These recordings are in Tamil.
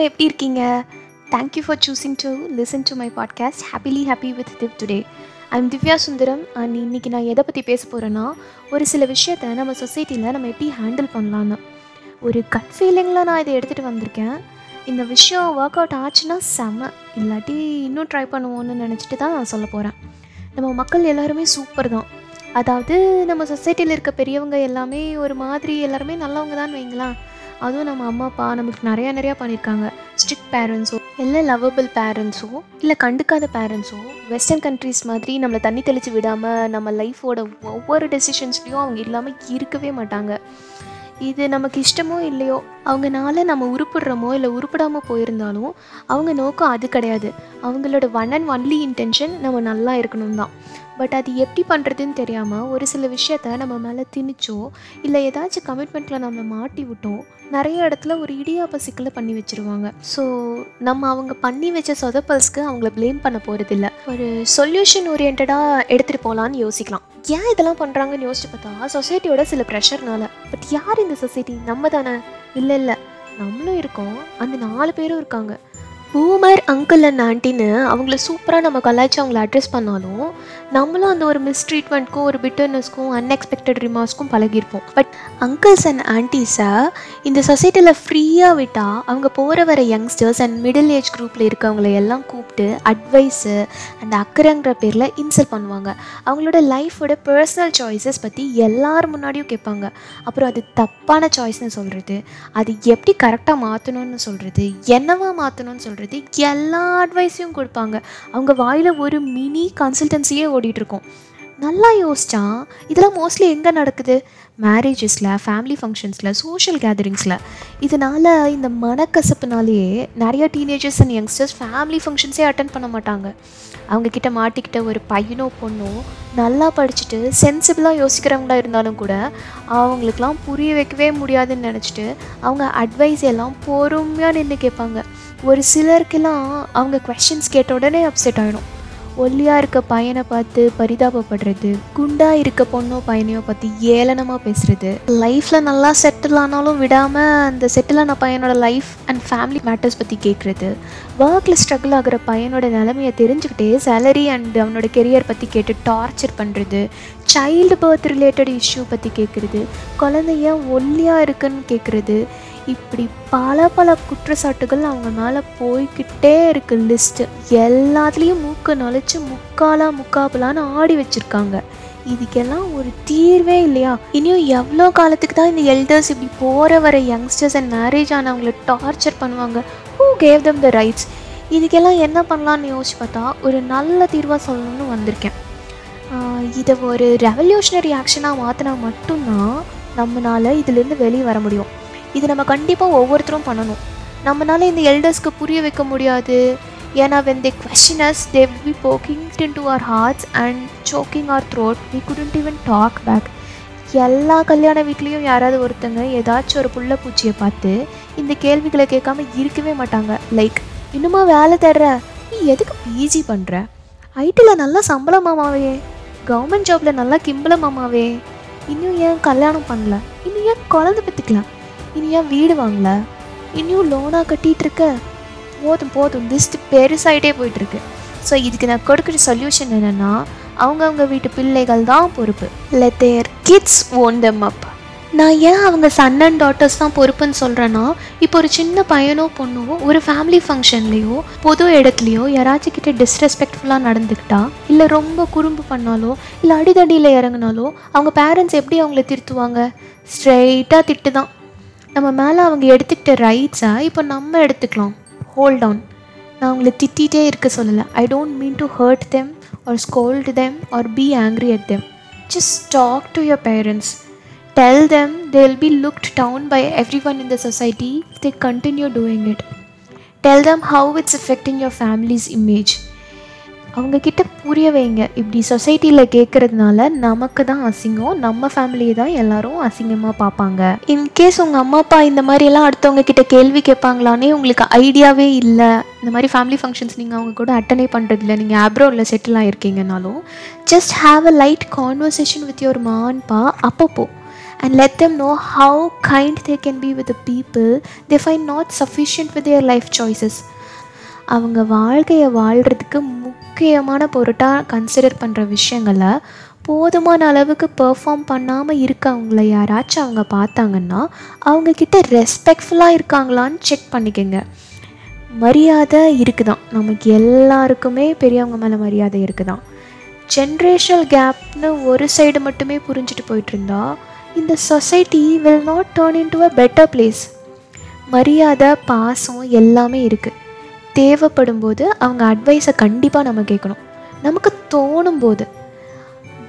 எல்லாரும் எப்படி இருக்கீங்க? Thank you for choosing to listen to my podcast happily happy with Div today I'm Divya Sundaram and இன்னைக்கு நான் எதை பற்றி பேச போகிறேன்னா ஒரு சில விஷயத்த நம்ம சொசைட்டியில் நம்ம எப்படி ஹேண்டில் பண்ணலான்னு ஒரு கட் ஃபீலிங்கில் நான் இதை எடுத்துகிட்டு வந்திருக்கேன். இந்த விஷயம் ஒர்க் அவுட் ஆச்சுன்னா செம. இல்லாட்டி இன்னும் ட்ரை பண்ணுவோன்னு நினச்சிட்டு தான் நான் சொல்ல போகிறேன் நம்ம மக்கள் எல்லாருமே சூப்பர் தான். அதாவது நம்ம சொசைட்டியில் இருக்க பெரியவங்க எல்லாமே ஒரு மாதிரி எல்லாருமே நல்லவங்க தான் வைங்களேன். அதுவும் நம்ம அம்மா அப்பா நமக்கு நிறையா நிறையா பண்ணியிருக்காங்க. ஸ்ட்ரிக்ட் பேரண்ட்ஸோ இல்லை லவ்வபிள் பேரண்ட்ஸோ இல்லை கண்டுக்காத பேரண்ட்ஸோ வெஸ்டர்ன் கண்ட்ரீஸ் மாதிரி நம்மளை தண்ணி தெளித்து விடாமல் நம்ம லைஃபோட ஒவ்வொரு டெசிஷன்ஸ்லேயும் அவங்க இல்லாமல் இருக்கவே மாட்டாங்க. இது நமக்கு இஷ்டமோ இல்லையோ அவங்கனால நம்ம உருப்பிடுறோமோ இல்லை உருப்பிடாமல் போயிருந்தாலும் அவங்க நோக்கம் அது கிடையாது. அவங்களோட ஒன் அண்ட் ஒன்லி இன்டென்ஷன் நம்ம நல்லா இருக்கணும் தான் பட் அது எப்படி பண்ணுறதுன்னு தெரியாமல் ஒரு சில விஷயத்த நம்ம மேலே திணிச்சோ இல்லை ஏதாச்சும் கமிட்மெண்ட்டில் நம்ம மாட்டி விட்டோம் நிறைய இடத்துல ஒரு இடியாப்ப சிக்கலை பண்ணி வச்சுருவாங்க. ஸோ நம்ம அவங்க பண்ணி வச்ச சொதப்பல்ஸ்க்கு அவங்கள ப்ளேம் பண்ண போகிறதில்ல ஒரு சொல்யூஷன் ஓரியன்டாக எடுத்துகிட்டு போகலான்னு யோசிக்கலாம். ஏன் இதெல்லாம் பண்ணுறாங்கன்னு யோசிச்சு பார்த்தா சொசைட்டியோட சில ப்ரெஷர்னால பட் யார் இந்த சொசைட்டி நம்ம தானே. இல்லை இல்லை. நம்மளும் இருக்கோம். அந்த நாலு பேரும் இருக்காங்க. பூமர் அங்கிள் அண்ட் ஆண்டின்னு அவங்கள சூப்பராக நம்ம கலாய்ச்சி அவங்கள அட்ரஸ் பண்ணாலும் நம்மளும் அந்த ஒரு மிஸ்ட்ரீட்மெண்ட்க்கும் ஒரு பிட்டர்னஸ்க்கும் அன்எக்ஸ்பெக்டட் ரிமார்க்ஸ்க்கும் பழகிருப்போம் பட் அங்கிள்ஸ் அண்ட் ஆன்டிஸை இந்த சொசைட்டியில் ஃப்ரீயாக விட்டால் அவங்க போகிற வர யங்ஸ்டர்ஸ் அண்ட் மிடில் ஏஜ் குரூப்பில் இருக்கவங்கள எல்லாம் கூப்பிட்டு அட்வைஸு அண்ட் அக்கறைங்கிற பேரில் இன்சல்ட் பண்ணுவாங்க. அவங்களோட லைஃபோட பர்சனல் சாய்ஸஸ் பற்றி எல்லார் முன்னாடியும் கேட்பாங்க. அப்புறம் அது தப்பான சாய்ஸ்னு சொல்கிறது அது எப்படி கரெக்டாக மாற்றணும்னு சொல்கிறது என்னவா மாற்றணும்னு சொல்கிறது எல்லா அட்வைஸையும் கொடுப்பாங்க. அவங்க வாயில் ஒரு மினி கன்சல்டன்சியே ஓடிட்டுருக்கோம். நல்லா யோசிச்சா இதெல்லாம் மோஸ்ட்லி எங்கே நடக்குது? மேரேஜஸில் ஃபேமிலி ஃபங்க்ஷன்ஸில் சோஷியல் கேதரிங்ஸில் இதனால் இந்த மனக்கசப்புனாலேயே நிறைய டீனேஜர்ஸ் அண்ட் யங்ஸ்டர்ஸ் ஃபேமிலி ஃபங்க்ஷன்ஸே அட்டன் பண்ண மாட்டாங்க. அவங்கக்கிட்ட மாட்டிக்கிட்ட ஒரு பையனோ பொண்ணோ நல்லா படிச்சுட்டு சென்சிபிளாக யோசிக்கிறவங்களா இருந்தாலும் கூட அவங்களுக்கெல்லாம் புரிய வைக்கவே முடியாதுன்னு நினச்சிட்டு அவங்க அட்வைஸ் எல்லாம் பொறுமையாக நின்று கேட்பாங்க. ஒரு சிலருக்கெல்லாம் அவங்க கொஷின்ஸ் கேட்ட உடனே அப்செட் ஆகிடும் ஒல்லியாக இருக்க பையனை பார்த்து பரிதாபப்படுறது குண்டாக இருக்க பொண்ணோ பையனையோ பற்றி ஏளனமாக பேசுகிறது லைஃப்பில் நல்லா செட்டில் ஆனாலும் விடாமல் அந்த செட்டில் ஆன பையனோட லைஃப் அண்ட் ஃபேமிலி மேட்டர்ஸ் பற்றி கேட்குறது ஒர்க்கில் ஸ்ட்ரகிள் ஆகிற பையனோட நிலமையை தெரிஞ்சுக்கிட்டே சேலரி அண்ட் அவனோட கெரியர் பற்றி கேட்டு டார்ச்சர் பண்ணுறது சைல்டு பர்த் ரிலேட்டட் இஷ்யூ பற்றி கேட்குறது குழந்தைய ஒல்லியாக இருக்குன்னு கேட்குறது இப்படி பல பல குற்றச்சாட்டுகள் அவங்க மேலே போய்கிட்டே இருக்கு லிஸ்ட்டு எல்லாத்துலேயும் மூக்க நுழைச்சி முக்காலா முக்காபலான்னு ஆடி வச்சுருக்காங்க. இதுக்கெல்லாம் ஒரு தீர்வே இல்லையா? இனியும் எவ்வளோ காலத்துக்கு தான் இந்த எல்டர்ஸ் இப்படி போகிற வர யங்ஸ்டர்ஸ் அண்ட் மேரேஜ் ஆனவங்கள டார்ச்சர் பண்ணுவாங்க? Who gave them the rights இதுக்கெல்லாம் என்ன பண்ணலான்னு யோசிச்சு பார்த்தா ஒரு நல்ல தீர்வாக சொல்லணும்னு வந்திருக்கேன். இதை ஒரு ரெவல்யூஷனரி ஆக்ஷனாக மாற்றினா மட்டும்தான் நம்மளால் இதுலேருந்து வெளியே வர முடியும். இது நம்ம கண்டிப்பாக ஒவ்வொருத்தரும் பண்ணணும். நம்மளால இந்த எல்டர்ஸ்க்கு புரிய வைக்க முடியாது. ஏன்னா when they question us they will be poking into our hearts and choking our throat we couldn't even talk back எல்லா கல்யாண வீட்லேயும் யாராவது ஒருத்தங்க ஏதாச்சும் ஒரு புள்ள பூச்சியை பார்த்து இந்த கேள்விகளை கேட்காம இருக்கவே மாட்டாங்க. லைக் இன்னுமா வேலை தேடுற? நீ எதுக்கு பிஜி பண்ணுற ஐடியில் நல்லா சம்பளம் மாமாவே. கவர்மெண்ட் ஜாபில் நல்லா கிம்பள மாமாவே. இன்னும் ஏன் கல்யாணம் பண்ணல? இன்னும் ஏன் குழந்தை பெற்றுக்கலாம் இனி ஏன் வீடு வாங்கல? இனியும் லோனாக கட்டிகிட்டு இருக்க? போதும் போதும் லிஸ்ட் பெருசாகிட்டே போயிட்டுருக்கு. ஸோ இதுக்கு நான் கொடுக்குற சொல்யூஷன் என்னென்னா அவங்கவுங்க வீட்டு பிள்ளைகள் தான் பொறுப்பு. Let their kids own them up நான் ஏன் அவங்க சன் அண்ட் டாட்டர்ஸ் தான் பொறுப்புன்னு சொல்கிறேன்னா இப்போ ஒரு சின்ன பையனோ பொண்ணோ ஒரு ஃபேமிலி ஃபங்க்ஷன்லேயோ பொது இடத்துலையோ யாராச்சும் கிட்ட டிஸ்ரெஸ்பெக்ட்ஃபுல்லாக நடந்துக்கிட்டா இல்லை ரொம்ப குறும்பு பண்ணாலோ இல்லை அடிதடியில் இறங்கினாலோ அவங்க பேரண்ட்ஸ் எப்படி அவங்கள திருத்துவாங்க? ஸ்ட்ரெயிட்டாக திட்டு தான் நம்ம மேலே அவங்க எடுத்துக்கிட்ட ரைட்ஸை இப்போ நம்ம எடுத்துக்கலாம். ஹோல்ட் டவுன் நான் அவங்கள திட்டிகிட்டே இருக்க சொல்லலை. I don't mean to hurt them or scold them or be angry at them just talk to your parents tell them they will be looked down by everyone in the society they continue doing it tell them how it's affecting your family's image அவங்கக்கிட்ட புரிய வைங்க. இப்படி சொசைட்டியில் கேட்குறதுனால நமக்கு தான் அசிங்கம் நம்ம ஃபேமிலியை தான் எல்லாரும் அசிங்கமாக பார்ப்பாங்க. இன்கேஸ் உங்கள் அம்மா அப்பா இந்த மாதிரியெல்லாம் அடுத்தவங்க கிட்ட கேள்வி கேட்பாங்களானே உங்களுக்கு ஐடியாவே இல்லை. இந்த மாதிரி ஃபேமிலி ஃபங்க்ஷன்ஸ் நீங்கள் அவங்க கூட அட்டனே பண்ணுறதில்ல நீங்கள் ஆப்ரோவில் settle ஆகிருக்கீங்கனாலும் just have a light conversation with your மான்பா அப்பப்போ. And let them know how kind they can be with people they find not sufficient with with life choices அவங்க வாழ்க்கையை வாழ்கிறதுக்கு முக்கியமான பொருட்டாக கன்சிடர் பண்ணுற விஷயங்களை போதுமான அளவுக்கு பெர்ஃபார்ம் பண்ணாமல் இருக்கவங்கள யாராச்சும் அவங்க பார்த்தாங்கன்னா அவங்கக்கிட்ட ரெஸ்பெக்ட்ஃபுல்லாக இருக்காங்களான்னு செக் பண்ணிக்கோங்க. மரியாதை இருக்குதான். நமக்கு எல்லாருக்குமே பெரியவங்க மேலே மரியாதை இருக்குதான். ஜென்ரேஷனல் கேப்னு ஒரு சைடு மட்டுமே புரிஞ்சுட்டு போயிட்டு இருந்தா இந்த society will not turn into a better place மரியாதை பாசம் எல்லாமே இருக்குது தேவைப்படும் போது அவங்க அட்வைஸை கண்டிப்பாக நம்ம கேட்கணும். நமக்கு தோணும் போது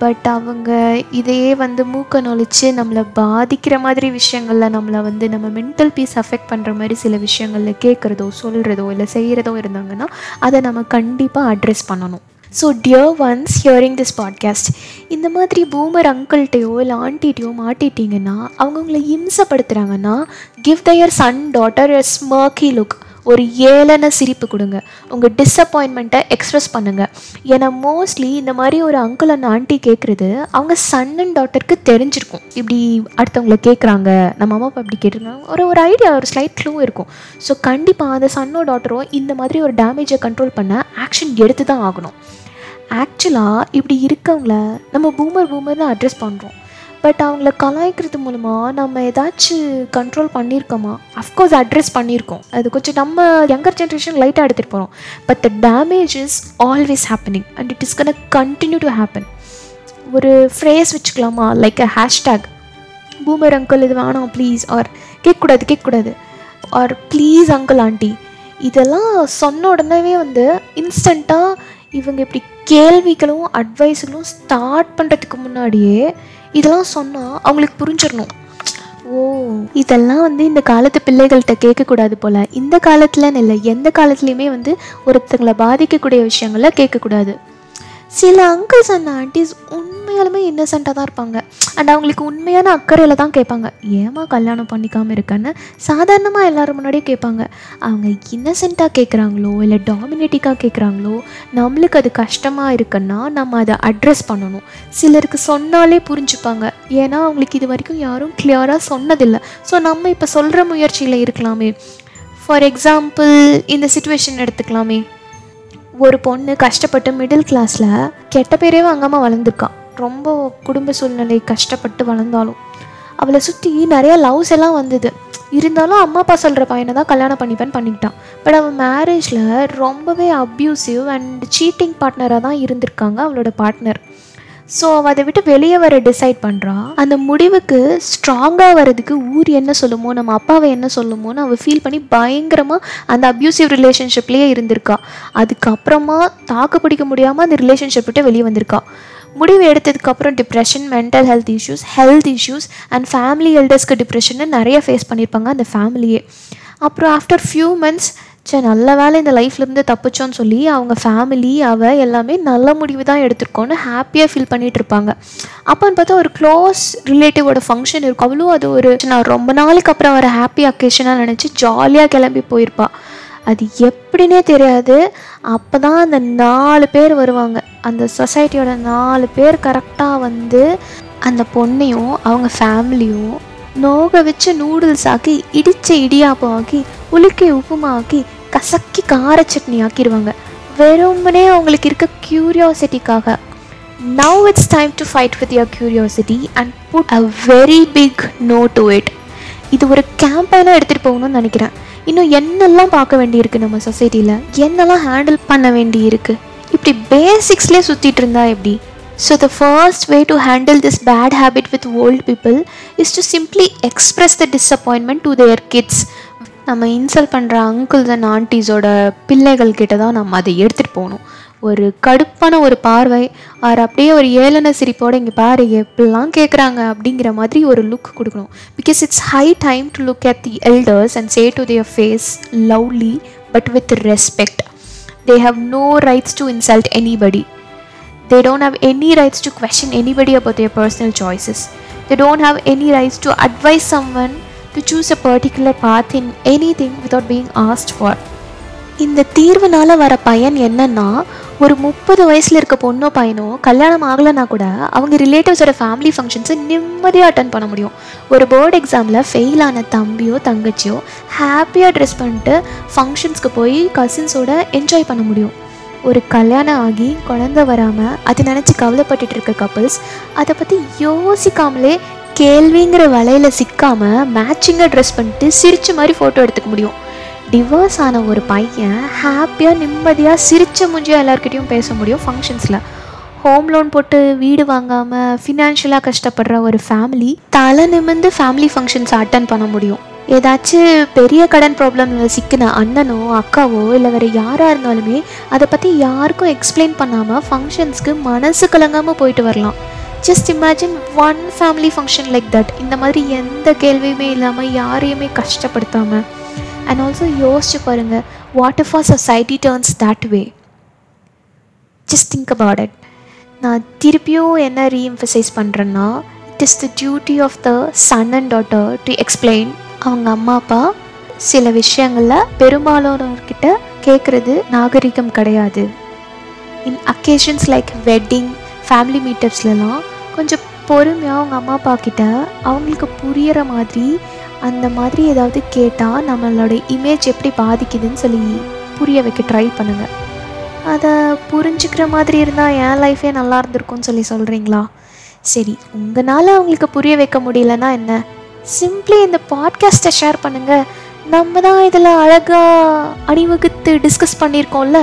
பட் அவங்க இதையே வந்து மூக்க நொழிச்சு நம்மளை பாதிக்கிற மாதிரி விஷயங்களில் நம்மளை வந்து நம்ம மென்டல் பீஸ் அஃபெக்ட் பண்ணுற மாதிரி சில விஷயங்களில் கேட்குறதோ சொல்கிறதோ இல்லை செய்கிறதோ இருந்தாங்கன்னா அதை நம்ம கண்டிப்பாக அட்ரெஸ் பண்ணணும். So dear ones hearing this podcast இந்த மாதிரி பூமர் அங்கிள்கிட்டையோ இல்லை ஆண்டிகிட்டையோ மாட்டிட்டீங்கன்னா அவங்க உங்களை இம்சப்படுத்துகிறாங்கன்னா give their son daughter a smirky look ஒரு ஏளன சிரிப்பு கொடுங்க. உங்கள் டிஸப்பாயின்மெண்ட்டை எக்ஸ்ப்ரெஸ் பண்ணுங்கள் ஏன்னா மோஸ்ட்லி இந்த மாதிரி ஒரு அங்கிள் அண்ட் ஆண்டி கேட்குறது அவங்க சன் அண்ட் டாட்டருக்கு தெரிஞ்சிருக்கும். இப்படி அடுத்தவங்கள கேட்குறாங்க நம்ம அம்மா அப்பா இப்படி கேட்டிருக்காங்க. ஒரு ஒரு ஐடியா ஒரு ஸ்லைட் க்ளூ இருக்கும். ஸோ கண்டிப்பாக அந்த சன்னோ டாட்டரோ இந்த மாதிரி ஒரு டேமேஜை கண்ட்ரோல் பண்ண ஆக்ஷன் எடுத்து தான் ஆகணும். ஆக்சுவலாக இப்படி இருக்கவங்கள நம்ம பூமர் பூமர்னு அட்ரஸ் பண்ணுறோம் பட் அவங்கள கலாய்க்கிறது மூலமாக நம்ம ஏதாச்சும் கண்ட்ரோல் பண்ணியிருக்கோமா அஃப்கோர்ஸ் அட்ரஸ் பண்ணியிருக்கோம் அது கொஞ்சம் நம்ம யங்கர் ஜென்ரேஷன் லைட்டாக எடுத்துகிட்டு போகிறோம் but the damage is always happening and it is gonna continue to happen ஒரு ஃப்ரேஸ் வச்சுக்கலாமா? Like a hashtag boomer uncle இது வேணாம் ப்ளீஸ் ஆர் கேட்கக்கூடாது கேட்கக்கூடாது. ஆர் ப்ளீஸ் அங்கிள் ஆண்டி இதெல்லாம் சொன்ன உடனே வந்து இன்ஸ்டண்ட்டாக இவங்க இப்படி கேள்விகளும் அட்வைஸுகளும் ஸ்டார்ட் பண்ணுறதுக்கு முன்னாடியே இதெல்லாம் சொன்னால் அவங்களுக்கு புரிஞ்சிடணும். ஓ இதெல்லாம் வந்து இந்த காலத்து பிள்ளைகள்கிட்ட கேட்கக்கூடாது போல். இந்த காலத்துலன்னு இல்லை எந்த காலத்துலேயுமே வந்து ஒருத்தங்களை பாதிக்கக்கூடிய விஷயங்களை கேட்கக்கூடாது. சில அங்கிள்ஸ் அண்ட் ஆண்டிஸ் உண்மையாலுமே இன்னசென்ட்டாக தான் இருப்பாங்க. அண்ட் அவங்களுக்கு உண்மையான அக்கறையில் தான் கேட்பாங்க. ஏமா கல்யாணம் பண்ணிக்காமல் இருக்கன்னு சாதாரணமாக எல்லோரும் முன்னாடியும் கேட்பாங்க. அவங்க இன்னசென்ட்டாக கேட்குறாங்களோ இல்லை டாமினேட்டிக்காக கேட்குறாங்களோ நம்மளுக்கு அது கஷ்டமாக இருக்குன்னா நம்ம அதை அட்ரஸ் பண்ணணும். சிலருக்கு சொன்னாலே புரிஞ்சுப்பாங்க. ஏன்னா அவங்களுக்கு இது வரைக்கும் யாரும் கிளியராக சொன்னதில்லை. ஸோ நம்ம இப்போ சொல்கிற முயற்சியில் இருக்கலாமே. ஃபார் எக்ஸாம்பிள் இந்த சுச்சுவேஷன் எடுத்துக்கலாமே. ஒரு பொண்ணு கஷ்டப்பட்டு மிடில் கிளாஸில் கெட்ட பேரே வாங்காமல் வளர்ந்துருக்கான் ரொம்ப குடும்ப சூழ்நிலை கஷ்டப்பட்டு வளர்ந்தாலும் அவளை சுற்றி நிறையா லவ்ஸ் எல்லாம் வந்தது. இருந்தாலும் அம்மா அப்பா சொல்கிற பையனை தான் கல்யாணம் பண்ணிப்பேன்னு பண்ணிக்கிட்டான். பட் அவன் மேரேஜில் ரொம்பவே அப்யூசிவ் அண்ட் சீட்டிங் பார்ட்னராக தான் இருந்திருக்காங்க அவளோட பார்ட்னர் ஸோ அவள் அதை விட்டு வெளியே வர டிசைட் பண்ணுறா அந்த முடிவுக்கு ஸ்ட்ராங்காக வர்றதுக்கு ஊர் என்ன சொல்லுமோ நம்ம அப்பாவை என்ன சொல்லுமோன்னு அவள் ஃபீல் பண்ணி பயங்கரமாக அந்த அப்யூசிவ் ரிலேஷன்ஷிப்லேயே இருந்திருக்கா. அதுக்கப்புறமா தாக்கு பிடிக்க முடியாமல் அந்த ரிலேஷன்ஷிப் விட்டு வெளியே வந்திருக்கா. முடிவு எடுத்ததுக்கப்புறம் depression mental health issues health issues and family எல்டர்ஸ்க்கு டிப்ரெஷன்னு நிறைய ஃபேஸ் பண்ணியிருப்பாங்க அந்த ஃபேமிலியே அப்புறம் ஆஃப்டர் ஃபியூ மந்த்ஸ் சே நல்ல வேலை இந்த லைஃப்லேருந்து தப்பிச்சோன்னு சொல்லி அவங்க ஃபேமிலி அவள் எல்லாமே நல்ல முடிவு தான் எடுத்திருக்கோன்னு ஹாப்பியாக ஃபீல் பண்ணிகிட்டு இருப்பாங்க. அப்போன்னு பார்த்தா ஒரு க்ளோஸ் ரிலேட்டிவோட ஃபங்க்ஷன் இருக்கும். அவ்வளோ அது ஒரு நான் ரொம்ப நாளுக்கு அப்புறம் வர ஹாப்பி அக்கேஷனாக நினச்சி ஜாலியாக கிளம்பி போயிருப்பாள் அது எப்படின்னே தெரியாது. அப்போ தான் அந்த நாலு பேர் வருவாங்க. அந்த சொசைட்டியோட நாலு பேர் கரெக்டாக வந்து அந்த பொண்ணையும் அவங்க ஃபேமிலியும் நோக வச்சு நூடுல்ஸ் ஆக்கி இடித்த இடியாப்பம் ஆக்கி உலுக்கி உப்புமா ஆக்கி கசக்கி கார சட்னி ஆக்கிடுவாங்க. வெறுமனே அவங்களுக்கு இருக்க க்யூரியாசிட்டிக்காக now it's time to fight with your curiosity and put a very big no to it இது ஒரு கேம்பெயினாக எடுத்துகிட்டு போகணும்னு நினைக்கிறேன். இன்னும் என்னெல்லாம் பார்க்க வேண்டியிருக்கு நம்ம சொசைட்டியில் என்னெல்லாம் ஹேண்டில் பண்ண வேண்டியிருக்கு? இப்படி பேசிக்ஸ்லேயே சுற்றிட்டு இருந்தா எப்படி? So the first way to handle this bad habit with old people is to simply express the disappointment to their kids நம்ம இன்சல்ட் பண்ணுற அங்கிள்ஸ் அண்ட் ஆண்டிஸோட பிள்ளைகள் கிட்ட தான் நம்ம அதை எடுத்துகிட்டு போகணும். ஒரு கடுப்பான ஒரு பார்வை ஆர் அப்படியே ஒரு ஏளன சிரிப்போட இங்கே பாரு எப்படிலாம் கேட்குறாங்க அப்படிங்கிற மாதிரி ஒரு லுக் கொடுக்கணும் because it's high time to look at the elders and say to their face lovely but with respect they have no rights to insult anybody they don't have any rights to question anybody about their personal choices they don't have any rights to advise someone to choose a particular path in anything without being asked for இந்த தீர்வுனால வர பயன் என்னன்னா ஒரு முப்பது வயசில் இருக்க பொண்ணோ பையனோ கல்யாணம் ஆகலைன்னா கூட அவங்க ரிலேட்டிவ்ஸோட ஃபேமிலி ஃபங்க்ஷன்ஸை நிம்மதியாக அட்டன் பண்ண முடியும். ஒரு போர்டு எக்ஸாமில் ஃபெயில் ஆன தம்பியோ தங்கச்சியோ ஹாப்பியாக ட்ரெஸ் பண்ணிட்டு ஃபங்க்ஷன்ஸ்க்கு போய் கசின்ஸோட என்ஜாய் பண்ண முடியும். ஒரு கல்யாணம் ஆகி குழந்த வராமல் அதை நினச்சி கவலைப்பட்டுட்டு இருக்க கப்புள்ஸ் அதை பற்றி யோசிக்காமலே கேள்விங்கிற வலையில் சிக்காமல் மேட்சிங்காக ட்ரெஸ் பண்ணிட்டு சிரிச்ச மாதிரி ஃபோட்டோ எடுத்துக்க முடியும். டிவோர்ஸ் ஆன ஒரு பையன் ஹாப்பியாக நிம்மதியாக சிரிச்ச மூஞ்சியாக எல்லாருக்கிட்டையும் பேச முடியும் ஃபங்க்ஷன்ஸில் ஹோம் லோன் போட்டு வீடு வாங்காமல் ஃபினான்ஷியலாக கஷ்டப்படுற ஒரு ஃபேமிலி தலை நிமிர்ந்து ஃபேமிலி ஃபங்க்ஷன்ஸ் அட்டன் பண்ண முடியும். ஏதாச்சும் பெரிய கடன் ப்ராப்ளமில் சிக்கின அண்ணனோ அக்காவோ இல்லை வேறு யாராக இருந்தாலுமே அதை பற்றி யாருக்கும் எக்ஸ்பிளைன் பண்ணாமல் ஃபங்க்ஷன்ஸ்க்கு மனசு கலங்காமல் போயிட்டு வரலாம். Just imagine one family function like that இந்த மாதிரி எந்த கேள்வியுமே இல்லாமல் யாரையுமே கஷ்டப்படுத்தாமல் அண்ட் ஆல்சோ யோசிச்சு பாருங்கள் what if our society turns that way just think about it நான் திருப்பியும் என்ன ரீஎம்ஃபசைஸ் பண்ணுறேன்னா it is the duty of the son and daughter to explain அவங்க அம்மா அப்பா சில விஷயங்களில் பெரும்பாலானவர்கிட்ட கேட்குறது நாகரிகம் கிடையாது. In occasions like wedding family மீட்டப்ஸ்லலாம் கொஞ்சம் பொறுமையாக அவங்க அம்மா அப்பா கிட்ட அவங்களுக்கு புரியிற மாதிரி அந்த மாதிரி ஏதாவது கேட்டால் நம்மளோட இமேஜ் எப்படி பாதிக்குதுன்னு சொல்லி புரிய வைக்க ட்ரை பண்ணுங்கள் அதை புரிஞ்சுக்கிற மாதிரி இருந்தால் என் லைஃபே நல்லா இருந்திருக்கும்னு சொல்லி சொல்கிறீங்களா சரி உங்களால் அவங்களுக்கு புரிய வைக்க முடியலன்னா என்ன? சிம்பிளி இந்த பாட்காஸ்ட்டை ஷேர் பண்ணுங்கள் நம்ம தான் இதில் அழகாக அணிவகுத்து டிஸ்கஸ் பண்ணியிருக்கோம்ல?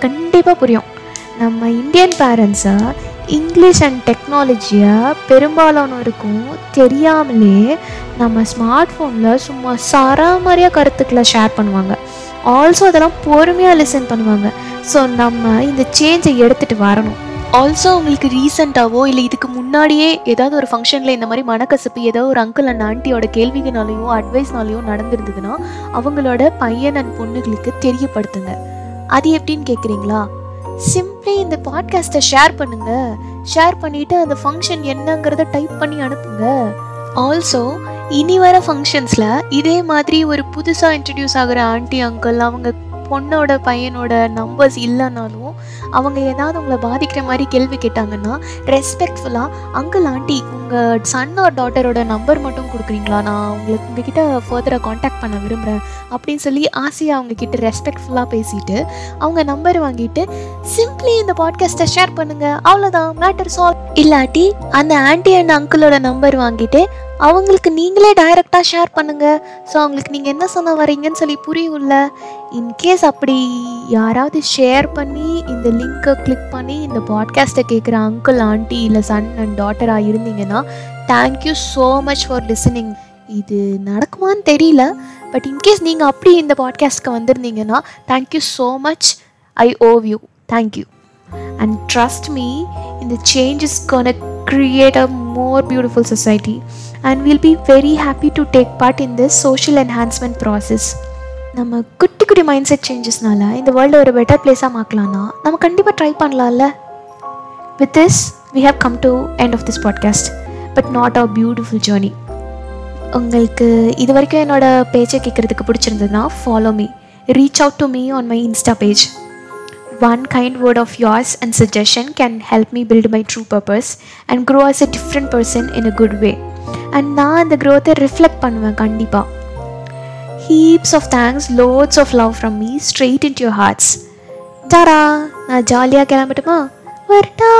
கண்டிப்பாக புரியும். நம்ம இந்தியன் பேரண்ட்ஸை இங்கிலீஷ் அண்ட் டெக்னாலஜியை பெரும்பாலானோருக்கும் தெரியாமலே நம்ம ஸ்மார்ட் ஃபோனில் சும்மா சராமரியாக கருத்துக்களை ஷேர் பண்ணுவாங்க. ஆல்சோ அதெல்லாம் பொறுமையாக லிசன் பண்ணுவாங்க. ஸோ நம்ம இந்த சேஞ்சை எடுத்துகிட்டு வரணும். ஆல்சோ உங்களுக்கு ரீசெண்டாவோ இல்லை இதுக்கு முன்னாடியே ஏதாவது ஒரு ஃபங்க்ஷனில் இந்த மாதிரி மனக்கசப்பு ஏதோ ஒரு அங்கிள் அண்ட் ஆண்டியோட கேள்விகளாலேயோ அட்வைஸ்னாலேயோ நடந்திருந்ததுன்னா அவங்களோட பையன் அண்ட் பொண்ணுகளுக்கு தெரியப்படுத்துங்க. அது எப்படின்னு கேட்குறீங்களா சிம்பிளி இந்த பாட்காஸ்ட்டை ஷேர் பண்ணுங்க. ஷேர் பண்ணிட்டு அந்த ஃபங்க்ஷன் என்னங்கிறத டைப் பண்ணி அனுப்புங்க. ஆல்சோ இனி வர ஃபங்க்ஷன்ஸில் இதே மாதிரி ஒரு புதுசாக இன்ட்ரடியூஸ் ஆகிற ஆண்டி அங்கிள் அவங்க பொண்ணோட பையனோட நம்பர்ஸ் இல்லைனாலும் அவங்க ஏதாவது உங்களை பாதிக்கிற மாதிரி கேள்வி கேட்டாங்கன்னா ரெஸ்பெக்ட்ஃபுல்லாக அங்கிள் ஆண்டி உங்கள் சன் ஆர் டாட்டரோட நம்பர் மட்டும் கொடுக்குறீங்களா? நான் உங்களுக்கு உங்ககிட்ட ஃபர்தராக காண்டாக்ட் பண்ண விரும்புகிறேன் அப்படின்னு சொல்லி ஆசையாக அவங்க கிட்ட ரெஸ்பெக்ட்ஃபுல்லாக பேசிட்டு அவங்க நம்பர் வாங்கிட்டு சிம்பிளி இந்த பாட்காஸ்ட்டை ஷேர் பண்ணுங்கள் அவ்வளோதான் மேட்டர் சால்வ் இல்லாட்டி அந்த ஆண்டி அண்ட் அங்கிளோட நம்பர் வாங்கிட்டு அவங்களுக்கு நீங்களே டைரெக்டாக ஷேர் பண்ணுங்கள் ஸோ அவங்களுக்கு நீங்கள் என்ன சொன்ன வரீங்கன்னு சொல்லி புரியும்ல. இன்கேஸ் அப்படி யாராவது ஷேர் பண்ணி இந்த லிங்க்கை கிளிக் பண்ணி இந்த பாட்காஸ்ட்டை கேட்குற அங்கிள் ஆண்டி இல்லை சன் அண்ட் டாட்டராக இருந்தீங்கன்னா thank you so much for listening இது நடக்குமான்னு தெரியல. பட் இன்கேஸ் நீங்கள் அப்படி இந்த பாட்காஸ்ட்க்கு வந்திருந்தீங்கன்னா thank you so much I owe you thank you and trust me இந்த change is gonna create a more beautiful society. And we'll be very happy to take part in this social enhancement process. நம்ம குட்டி குட்டி மைண்ட் செட் சேஞ்சஸ்னால இந்த வேர்ல்டு ஒரு பெட்டர் பிளேஸாக மாற்றலாம்னா நம்ம கண்டிப்பாக ட்ரை பண்ணலாம்ல? With this we have come to end of this podcast but not a beautiful journey உங்களுக்கு இது வரைக்கும் என்னோட பேச்சை கேட்குறதுக்கு பிடிச்சிருந்ததுன்னா follow me reach out to me on my insta page one kind word of yours and suggestion can help me build my true purpose and grow as a different person in a good way. And நான் அந்த growth-ஐ reflect பண்ணுவேன் கண்டிப்பாக heaps of thanks loads of love from me straight into your hearts டாரா நான் ஜாலியாக கிளம்பட்டுமா வரட்டா